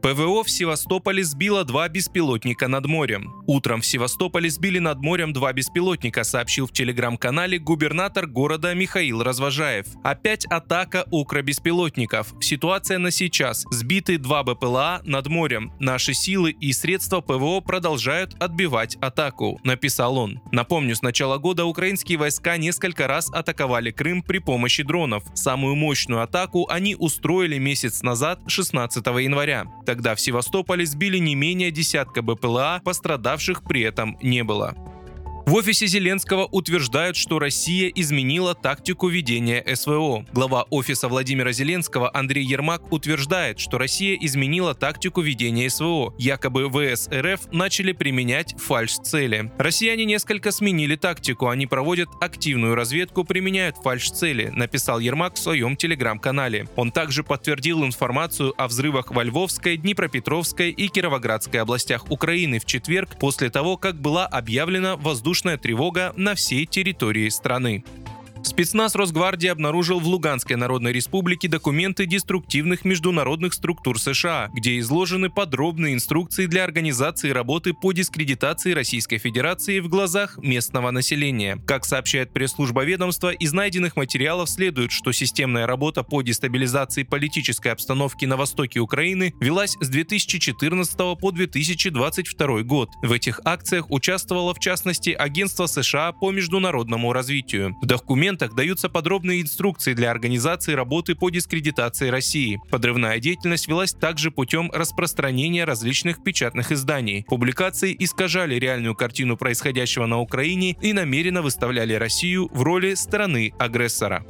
ПВО в Севастополе сбило два беспилотника над морем. Утром в Севастополе сбили над морем два беспилотника, сообщил в телеграм-канале губернатор города Михаил Развожаев. Опять атака укробеспилотников. Ситуация на сейчас. Сбиты два БПЛА над морем. Наши силы и средства ПВО продолжают отбивать атаку, написал он. Напомню, с начала года украинские войска несколько раз атаковали Крым при помощи дронов. Самую мощную атаку они устроили месяц назад, 16 января. Тогда в Севастополе сбили не менее десятка БПЛА, пострадавших при этом не было. В офисе Зеленского утверждают, что Россия изменила тактику ведения СВО. Глава офиса Владимира Зеленского Андрей Ермак утверждает, что Россия изменила тактику ведения СВО. Якобы ВС РФ начали применять фальш-цели. Россияне несколько сменили тактику. Они проводят активную разведку, применяют фальш-цели, написал Ермак в своем телеграм-канале. Он также подтвердил информацию о взрывах во Львовской, Днепропетровской и Кировоградской областях Украины в четверг после того, как была объявлена воздушная воздушная тревога на всей территории страны. Спецназ Росгвардии обнаружил в Луганской Народной Республике документы деструктивных международных структур США, где изложены подробные инструкции для организации работы по дискредитации Российской Федерации в глазах местного населения. Как сообщает пресс-служба ведомства, из найденных материалов следует, что системная работа по дестабилизации политической обстановки на востоке Украины велась с 2014 по 2022 год. В этих акциях участвовало в частности Агентство США по международному развитию. В документах документах даются подробные инструкции для организации работы по дискредитации России. Подрывная деятельность велась также путем распространения различных печатных изданий. Публикации искажали реальную картину происходящего на Украине и намеренно выставляли Россию в роли стороны агрессора.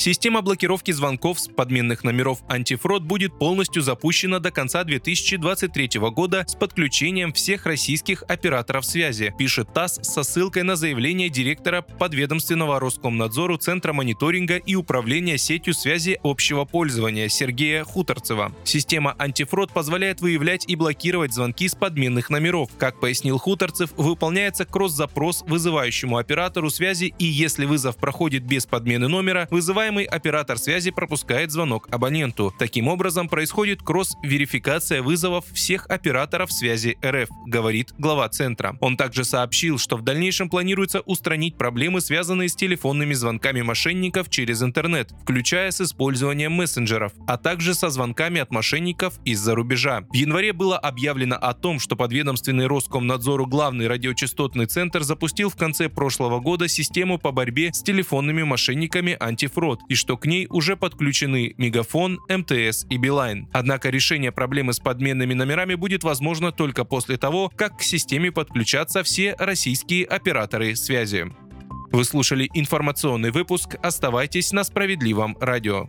Система блокировки звонков с подменных номеров антифрод будет полностью запущена до конца 2023 года с подключением всех российских операторов связи, пишет ТАСС со ссылкой на заявление директора подведомственного Роскомнадзору Центра мониторинга и управления сетью связи общего пользования Сергея Хуторцева. Система антифрод позволяет выявлять и блокировать звонки с подменных номеров. Как пояснил Хуторцев, выполняется кросс-запрос вызывающему оператору связи и если вызов проходит без подмены номера, вызываемый Вызываемый оператор связи пропускает звонок абоненту. Таким образом происходит кросс-верификация вызовов всех операторов связи РФ, говорит глава центра. Он также сообщил, что в дальнейшем планируется устранить проблемы, связанные с телефонными звонками мошенников через интернет, включая с использованием мессенджеров, а также со звонками от мошенников из-за рубежа. В январе было объявлено о том, что подведомственный Роскомнадзору главный радиочастотный центр запустил в конце прошлого года систему по борьбе с телефонными мошенниками антифрод и что к ней уже подключены Мегафон, МТС и Билайн. Однако решение проблемы с подменными номерами будет возможно только после того, как к системе подключатся все российские операторы связи. Вы слушали информационный выпуск. Оставайтесь на справедливом радио.